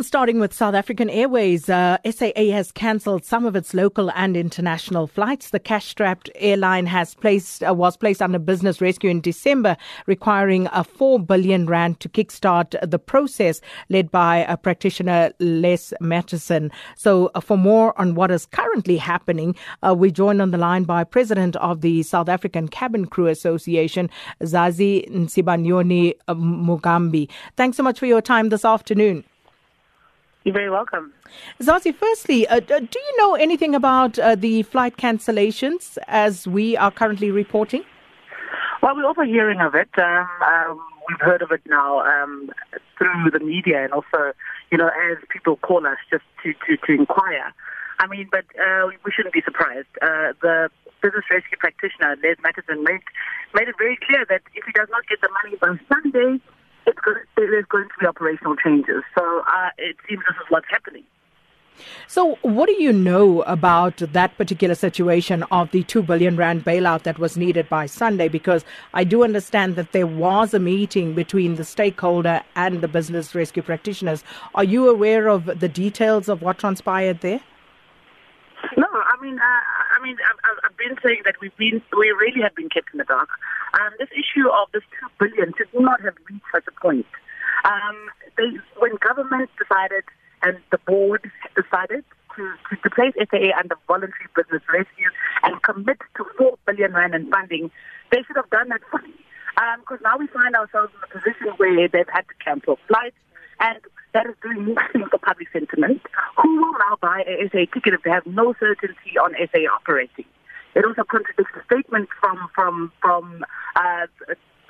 Starting with South African Airways, uh, SAA has cancelled some of its local and international flights. The cash-strapped airline has placed uh, was placed under business rescue in December, requiring a four billion rand to kickstart the process, led by a practitioner Les Matuson. So, uh, for more on what is currently happening, uh, we joined on the line by President of the South African Cabin Crew Association, Zazi Nsibanyoni Mugambi. Thanks so much for your time this afternoon. You're very welcome. Zazi, firstly, uh, do you know anything about uh, the flight cancellations as we are currently reporting? Well, we're also hearing of it. Um, um, we've heard of it now um, through the media and also, you know, as people call us just to, to, to inquire. I mean, but uh, we shouldn't be surprised. Uh, the business rescue practitioner, Les Matuson, made, made it very clear that if he does not get the money by Sunday, it's going to, there's going to be operational changes. So uh, it seems this is what's happening. So, what do you know about that particular situation of the 2 billion rand bailout that was needed by Sunday? Because I do understand that there was a meeting between the stakeholder and the business rescue practitioners. Are you aware of the details of what transpired there? No, I mean, uh, I mean, I've, I've, been saying that we've been, we really have been kept in the dark. Um, this issue of this two billion should not have reached such a point. Um, they, when government decided and the board decided to, to, place SAA under voluntary business rescue and commit to four billion rand in funding, they should have done that fully. Because um, now we find ourselves in a position where they've had to cancel flights, and that is doing nothing for public sentiment. Who will now buy a SA ticket if they have no certainty on SA operating? It also contradicts the statement from from from uh,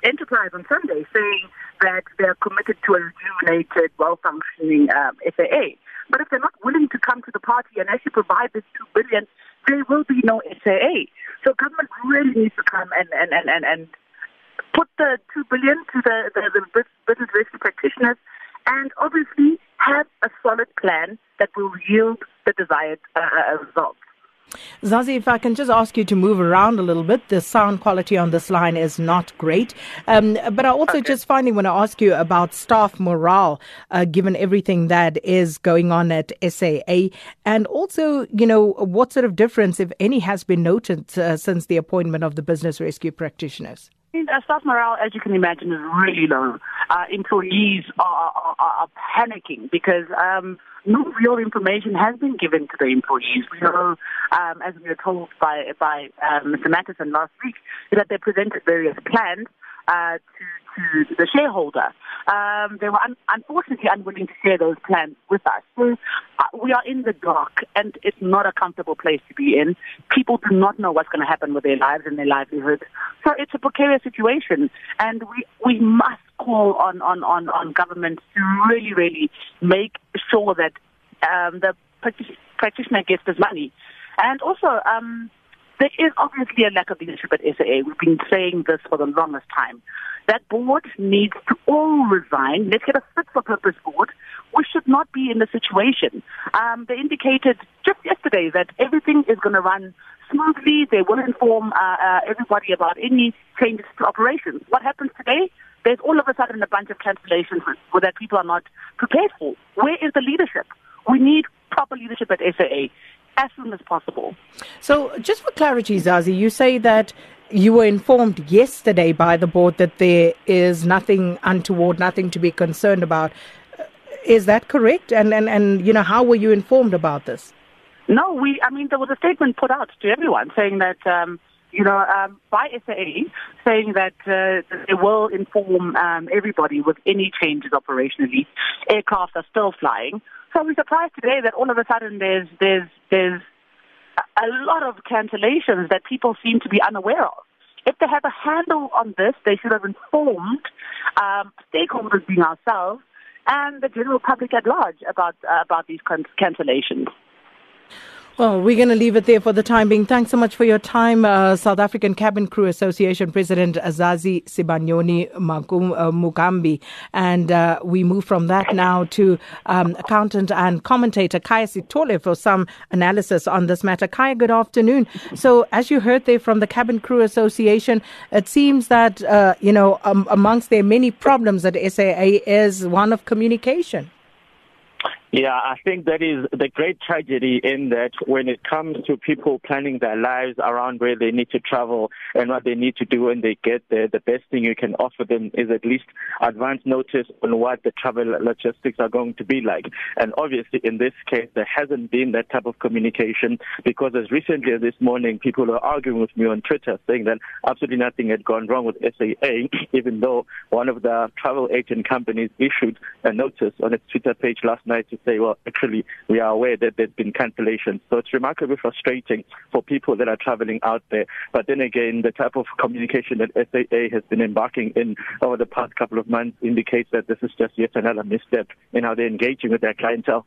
Enterprise on Sunday saying that they are committed to a rejuvenated, well-functioning um, SAA. But if they're not willing to come to the party and actually provide this two billion, there will be no SAA. So government really needs to come and and and and, and put the two billion to the, the, the business rescue practitioners and obviously have a solid plan that will yield the desired uh, uh, results. Zazi, if I can just ask you to move around a little bit, the sound quality on this line is not great. Um, but I also okay. just finally want to ask you about staff morale, uh, given everything that is going on at SAA, and also, you know, what sort of difference, if any, has been noted uh, since the appointment of the business rescue practitioners. Uh, staff morale, as you can imagine, is really low. Uh, employees are, are, are, panicking because um, no real information has been given to the employees. We know, um, as we were told by by um, Mr. Matuson last week, that they presented various plans uh, to, to the shareholder. Um, they were un- unfortunately unwilling to share those plans with us. So uh, we are in the dark, and it's not a comfortable place to be in. People do not know what's going to happen with their lives and their livelihoods. So it's a precarious situation, and we we must call on on on, on government to really really make sure that um, the practitioner gets this money, and also. Um, there is obviously a lack of leadership at SAA. We've been saying this for the longest time. That board needs to all resign. Let's get a fit for purpose board. We should not be in the situation. Um, they indicated just yesterday that everything is going to run smoothly. They will inform uh, uh, everybody about any changes to operations. What happens today? There's all of a sudden a bunch of cancellations that people are not prepared for. Where is the leadership? We need proper leadership at SAA as soon as possible. So, just for clarity, Zazi, you say that you were informed yesterday by the board that there is nothing untoward, nothing to be concerned about. Uh, is that correct? And, and, and you know, how were you informed about this? No, we, I mean, there was a statement put out to everyone saying that, um, you know, um, by SAA, saying that uh, they will inform um, everybody with any changes operationally. Aircraft are still flying. So we're surprised today that all of a sudden there's there's there's a lot of cancellations that people seem to be unaware of. If they have a handle on this, they should have informed um, stakeholders, being ourselves, and the general public at large about uh, about these cancellations. Well, we're going to leave it there for the time being. Thanks so much for your time, uh, South African Cabin Crew Association President Azazi Nsibanyoni uh, Mugambi. And uh, we move from that now to um, accountant and commentator Khaya Sithole for some analysis on this matter. Khaya, good afternoon. So, as you heard there from the Cabin Crew Association, it seems that, uh, you know, um, amongst their many problems at SAA is one of communication. Yeah, I think that is the great tragedy in that when it comes to people planning their lives around where they need to travel and what they need to do when they get there, the best thing you can offer them is at least advance notice on what the travel logistics are going to be like. And obviously, in this case, there hasn't been that type of communication because as recently as this morning, people were arguing with me on Twitter saying that absolutely nothing had gone wrong with SAA, even though one of the travel agent companies issued a notice on its Twitter page last night to say, well, actually, we are aware that there's been cancellations. So it's remarkably frustrating for people that are traveling out there. But then again, the type of communication that SAA has been embarking in over the past couple of months indicates that this is just yet another misstep in how they're engaging with their clientele.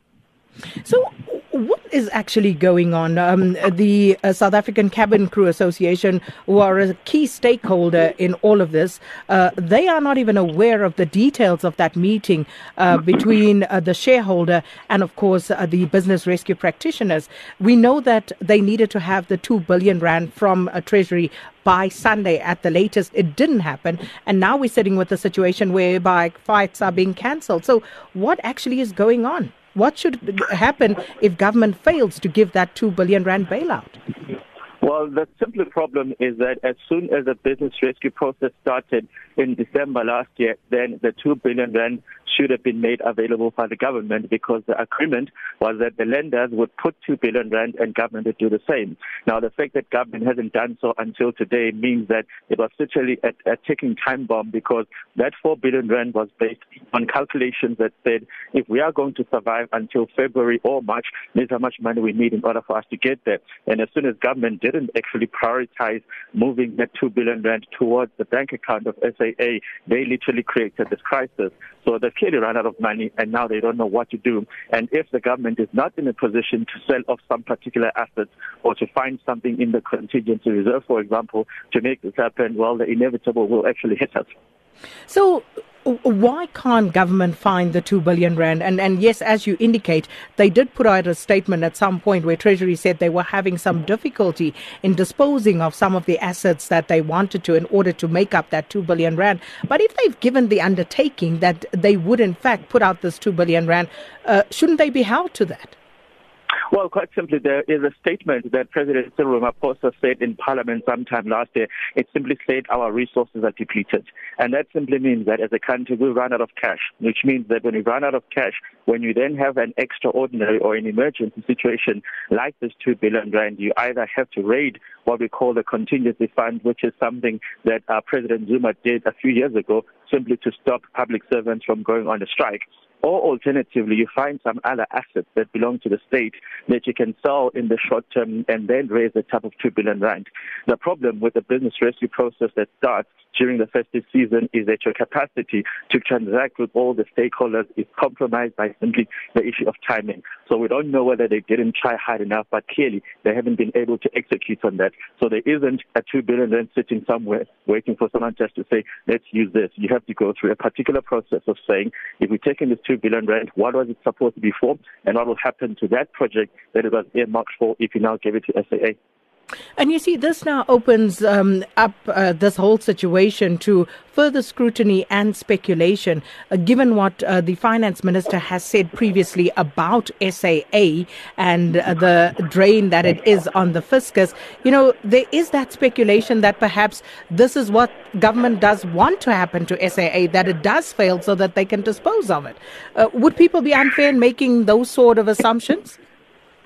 So, what is actually going on? Um, the uh, South African Cabin Crew Association, who are a key stakeholder in all of this, uh, they are not even aware of the details of that meeting uh, between uh, the shareholder and, of course, uh, the business rescue practitioners. We know that they needed to have the 2 billion rand from uh, Treasury by Sunday at the latest. It didn't happen. And now we're sitting with a situation whereby flights are being cancelled. So, what actually is going on? What should happen if government fails to give that 2 billion rand bailout? Well, the simple problem is that as soon as the business rescue process started in December last year, then the 2 billion rand should have been made available by the government because the agreement was that the lenders would put 2 billion rand and government would do the same. Now, the fact that government hasn't done so until today means that it was literally a, a ticking time bomb because that 4 billion rand was based on calculations that said if we are going to survive until February or March, this is how much money we need in order for us to get there. And as soon as government didn't actually prioritize moving that 2 billion rand towards the bank account of SAA, they literally created this crisis. So they've clearly run out of money and now they don't know what to do. And if the government is not in a position to sell off some particular assets or to find something in the contingency reserve, for example, to make this happen, well, the inevitable will actually hit us. So, why can't government find the 2 billion rand? And and yes as you indicate they did put out a statement at some point where treasury said they were having some difficulty in disposing of some of the assets that they wanted to in order to make up that 2 billion rand. But if they've given the undertaking that they would in fact put out this 2 billion rand uh, shouldn't they be held to that well, quite simply, there is a statement that President Cyril Ramaphosa said in Parliament sometime last year. It simply said our resources are depleted. And that simply means that as a country, we run out of cash, which means that when we run out of cash, when you then have an extraordinary or an emergency situation like this 2 billion rand, you either have to raid what we call the contingency fund, which is something that uh, President Zuma did a few years ago simply to stop public servants from going on a strike. Or alternatively, you find some other assets that belong to the state that you can sell in the short term and then raise a type of 2 billion rand. The problem with the business rescue process that starts during the festive season is that your capacity to transact with all the stakeholders is compromised by simply the issue of timing. So we don't know whether they didn't try hard enough, but clearly they haven't been able to execute on that. So there isn't a 2 billion rand sitting somewhere waiting for someone just to say, let's use this. You have to go through a particular process of saying, if we're taking this 2 billion rand, what was it supposed to be for? And what will happen to that project that it was earmarked for if you now give it to SAA? And you see, this now opens um, up uh, this whole situation to further scrutiny and speculation, uh, given what uh, the finance minister has said previously about SAA and uh, the drain that it is on the fiscus. You know, there is that speculation that perhaps this is what government does want to happen to SAA, that it does fail so that they can dispose of it. Uh, would people be unfair in making those sort of assumptions?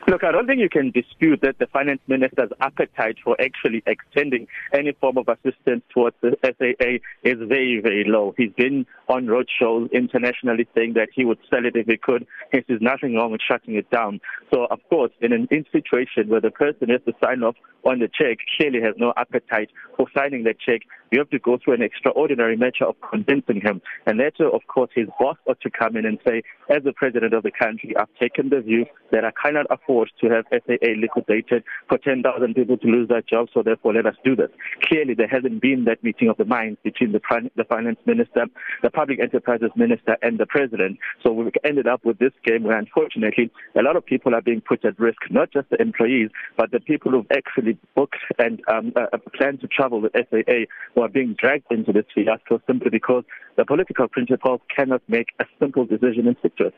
Look, I don't think you can dispute that the finance minister's appetite for actually extending any form of assistance towards the SAA is very, very low. He's been on road shows internationally saying that he would sell it if he could. Hence, there's nothing wrong with shutting it down. So, of course, in a in situation where the person has to sign off on the check clearly has no appetite for signing the check, you have to go through an extraordinary measure of convincing him. And later, of course, his boss ought to come in and say, as the president of the country, I've taken the view that I cannot afford to have SAA liquidated for 10,000 people to lose their jobs, so therefore let us do this. Clearly, there hasn't been that meeting of the minds between the, the finance minister, the public enterprises minister, and the president. So we've ended up with this game where, unfortunately, a lot of people are being put at risk, not just the employees, but the people who've actually booked and um, uh, planned to travel with SAA who are being dragged into this fiasco simply because the political principals cannot make a simple decision in it.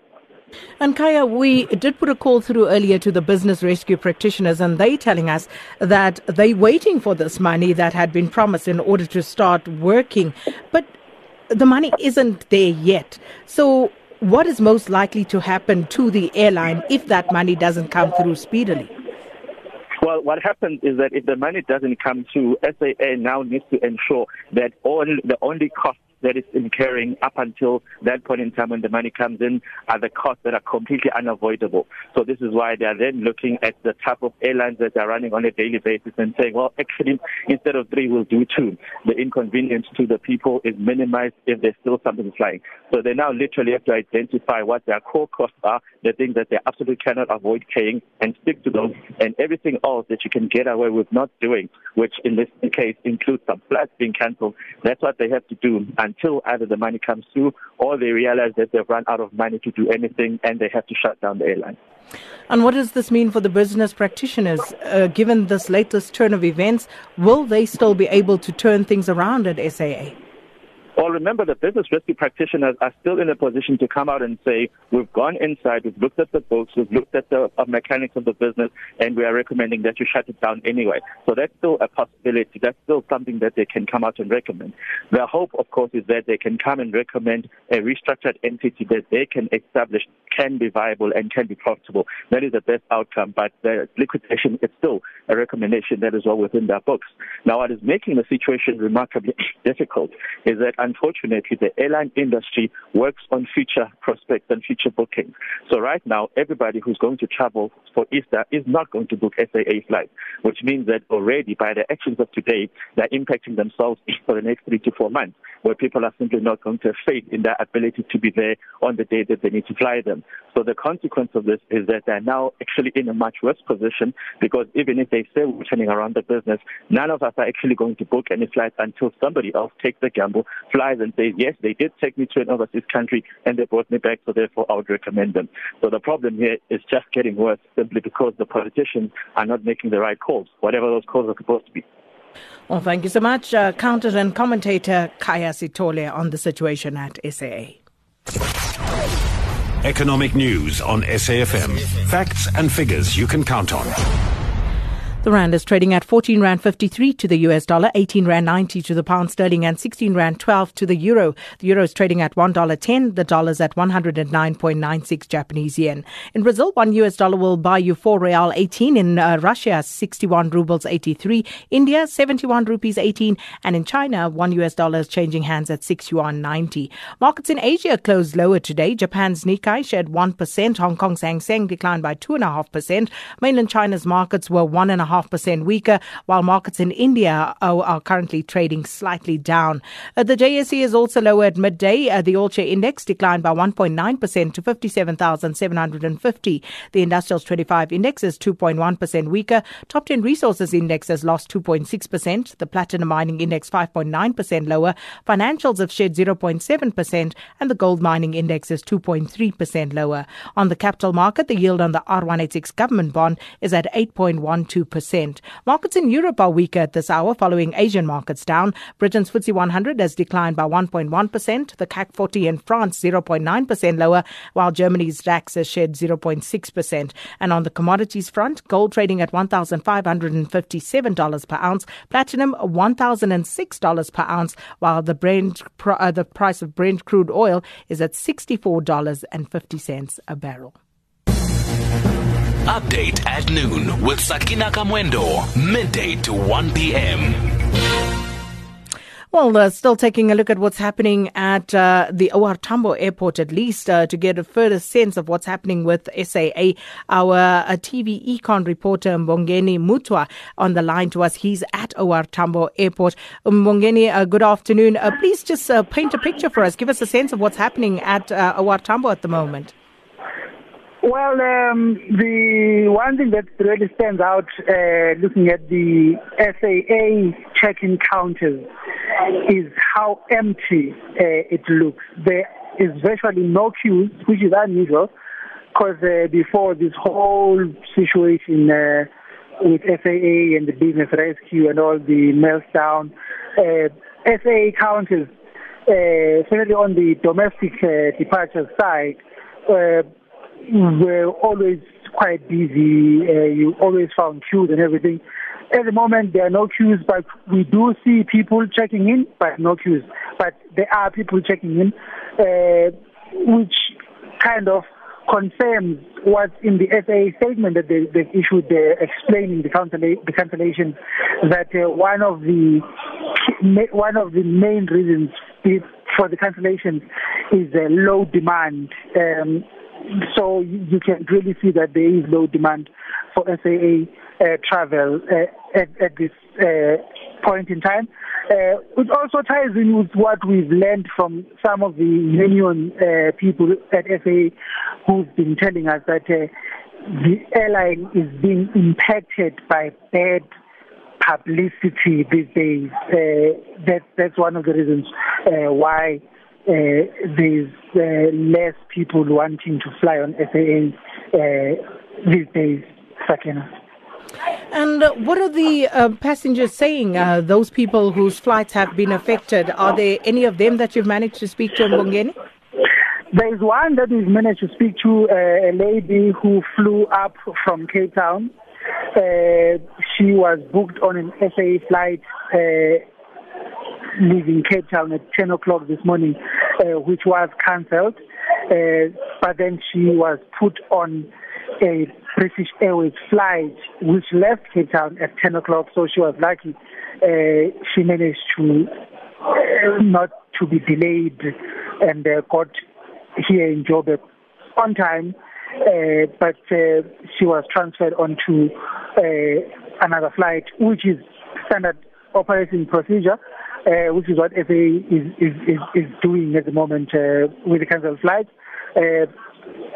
And Khaya, we did put a call through earlier to the business rescue practitioners, and they telling us that they're waiting for this money that had been promised in order to start working. But the money isn't there yet. So, what is most likely to happen to the airline if that money doesn't come through speedily? Well, what happens is that if the money doesn't come through, SAA now needs to ensure that all the only cost that is incurring up until that point in time when the money comes in are the costs that are completely unavoidable. So this is why they are then looking at the type of airlines that are running on a daily basis and saying, well, actually, instead of three, we'll do two. The inconvenience to the people is minimized if there's still something flying. So they now literally have to identify what their core costs are, the things that they absolutely cannot avoid paying, and stick to those, and everything else that you can get away with not doing, which in this case includes some flights being cancelled. That's what they have to do until either the money comes through or they realize that they've run out of money to do anything and they have to shut down the airline. And what does this mean for the business practitioners? Uh, given this latest turn of events, will they still be able to turn things around at SAA? Well, remember the business rescue practitioners are still in a position to come out and say, we've gone inside, we've looked at the books, we've looked at the uh, mechanics of the business, and we are recommending that you shut it down anyway. So that's still a possibility. That's still something that they can come out and recommend. The hope, of course, is that they can come and recommend a restructured entity that they can establish can be viable and can be profitable. That is the best outcome, but the liquidation is still a recommendation that is well within their books. Now, what is making the situation remarkably difficult is that unfortunately, the airline industry works on future prospects and future bookings. So right now, everybody who's going to travel for Easter is not going to book SAA flights, which means that already by the actions of today, they're impacting themselves for the next three to four months, where people are simply not going to have faith in their ability to be there on the day that they need to fly them. So the consequence of this is that they're now actually in a much worse position because even if they say we're turning around the business, none of us are actually going to book any flights until somebody else takes the gamble, flies and says, yes, they did take me to an overseas country and they brought me back, so therefore I would recommend them. So the problem here is just getting worse simply because the politicians are not making the right calls, whatever those calls are supposed to be. Well, thank you so much, uh, counter and commentator Khaya Sithole on the situation at SAA. Economic news on SAFM. Facts and figures you can count on. The rand is trading at 14 rand 53 to the US dollar, 18 rand 90 to the pound sterling and 16 rand 12 to the euro. The euro is trading at $1.10, the dollar is at 109.96 Japanese yen. In Brazil, 1 US dollar will buy you 4 real 18 in uh, Russia 61 rubles 83, India 71 rupees 18 and in China 1 US dollar is changing hands at 6 yuan 90. Markets in Asia closed lower today. Japan's Nikkei shed 1%, Hong Kong's Hang Seng declined by 2.5%. Mainland China's markets were 1.5 1.5% weaker, while markets in India are, are currently trading slightly down. Uh, the JSE is also lower at midday. Uh, the All Share Index declined by 1.9% to 57,750. The Industrials 25 Index is 2.1% weaker. Top 10 Resources Index has lost 2.6%. The Platinum Mining Index 5.9% lower. Financials have shed 0.7%, and the Gold Mining Index is 2.3% lower. On the capital market, the yield on the R186 government bond is at 8.12%. Markets in Europe are weaker at this hour following Asian markets down. Britain's FTSE 100 has declined by 1.1%, the CAC 40 in France 0.9% lower, while Germany's DAX has shed 0.6%. And on the commodities front, gold trading at $1,557 per ounce, platinum $1,006 per ounce, while the Brent uh, the price of Brent crude oil is at $64.50 a barrel. Update at noon with Sakina Kamwendo, midday to 1 p.m. Well, uh, still taking a look at what's happening at uh, the OR Tambo airport, at least uh, to get a further sense of what's happening with SAA. Our uh, TV econ reporter Mbongeni Mutwa on the line to us. He's at OR Tambo airport. Mbongeni, uh, good afternoon. Uh, please just paint a picture for us. Give us a sense of what's happening at OR Tambo at the moment. Well, um, the one thing that really stands out uh, looking at the SAA check-in counters is how empty uh, it looks. There is virtually no queues, which is unusual because uh, before this whole situation uh, with SAA and the business rescue and all the meltdown, uh, SAA counters, uh, especially on the domestic departure side, were always quite busy. Uh, you always found queues and everything. At the moment, there are no queues, but we do see people checking in, but no queues. But there are people checking in, uh, which kind of confirms what's in the SAA statement that they, they issued explaining the, the cancellation that uh, one of the one of the main reasons for the cancellation is uh, low demand. Um, so you can really see that there is low demand for SAA uh, travel uh, at, at this uh, point in time. Uh, it also ties in with what we've learned from some of the union uh, people at SAA who've been telling us that uh, the airline is being impacted by bad publicity these days. Uh, that, that's one of the reasons why uh, there's uh, less people wanting to fly on SAA uh, these days, Sakina. And uh, what are the uh, passengers saying? Uh, those people whose flights have been affected, are there any of them that you've managed to speak to Mbongeni? There is one that we've managed to speak to, a lady who flew up from Cape Town. Uh, she was booked on an SAA flight uh, leaving Cape Town at 10 o'clock this morning, which was cancelled. but then she was put on a British Airways flight which left Cape Town at 10 o'clock, so she was lucky. Uh, she managed to uh, not to be delayed and uh, got here in Joburg on time, uh, but uh, she was transferred onto uh, another flight, which is standard operating procedure. Uh, which is what SA is, is, is, is doing at the moment uh, with the cancelled flights. Uh,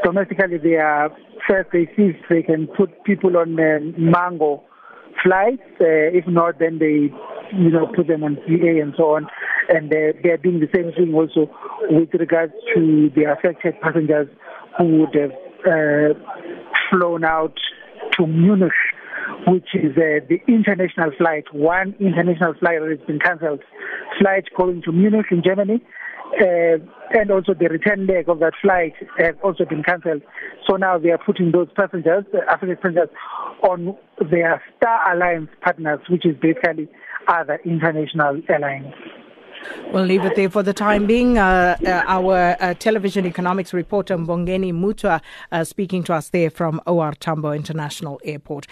domestically, they are first they see if they can put people on uh, Mango flights. Uh, if not, then they, you know, put them on CA and so on. And uh, they are doing the same thing also with regards to the affected passengers who would have uh, flown out to Munich, which is uh, the international flight. One international flight has been cancelled. Flight going to Munich in Germany uh, and also the return leg of that flight has also been cancelled. So now they are putting those passengers, African passengers, on their Star Alliance partners, which is basically other international airlines. We'll leave it there for the time being. Uh, uh, our uh, television economics reporter Mbongeni Mutwa uh, speaking to us there from OR Tambo International Airport.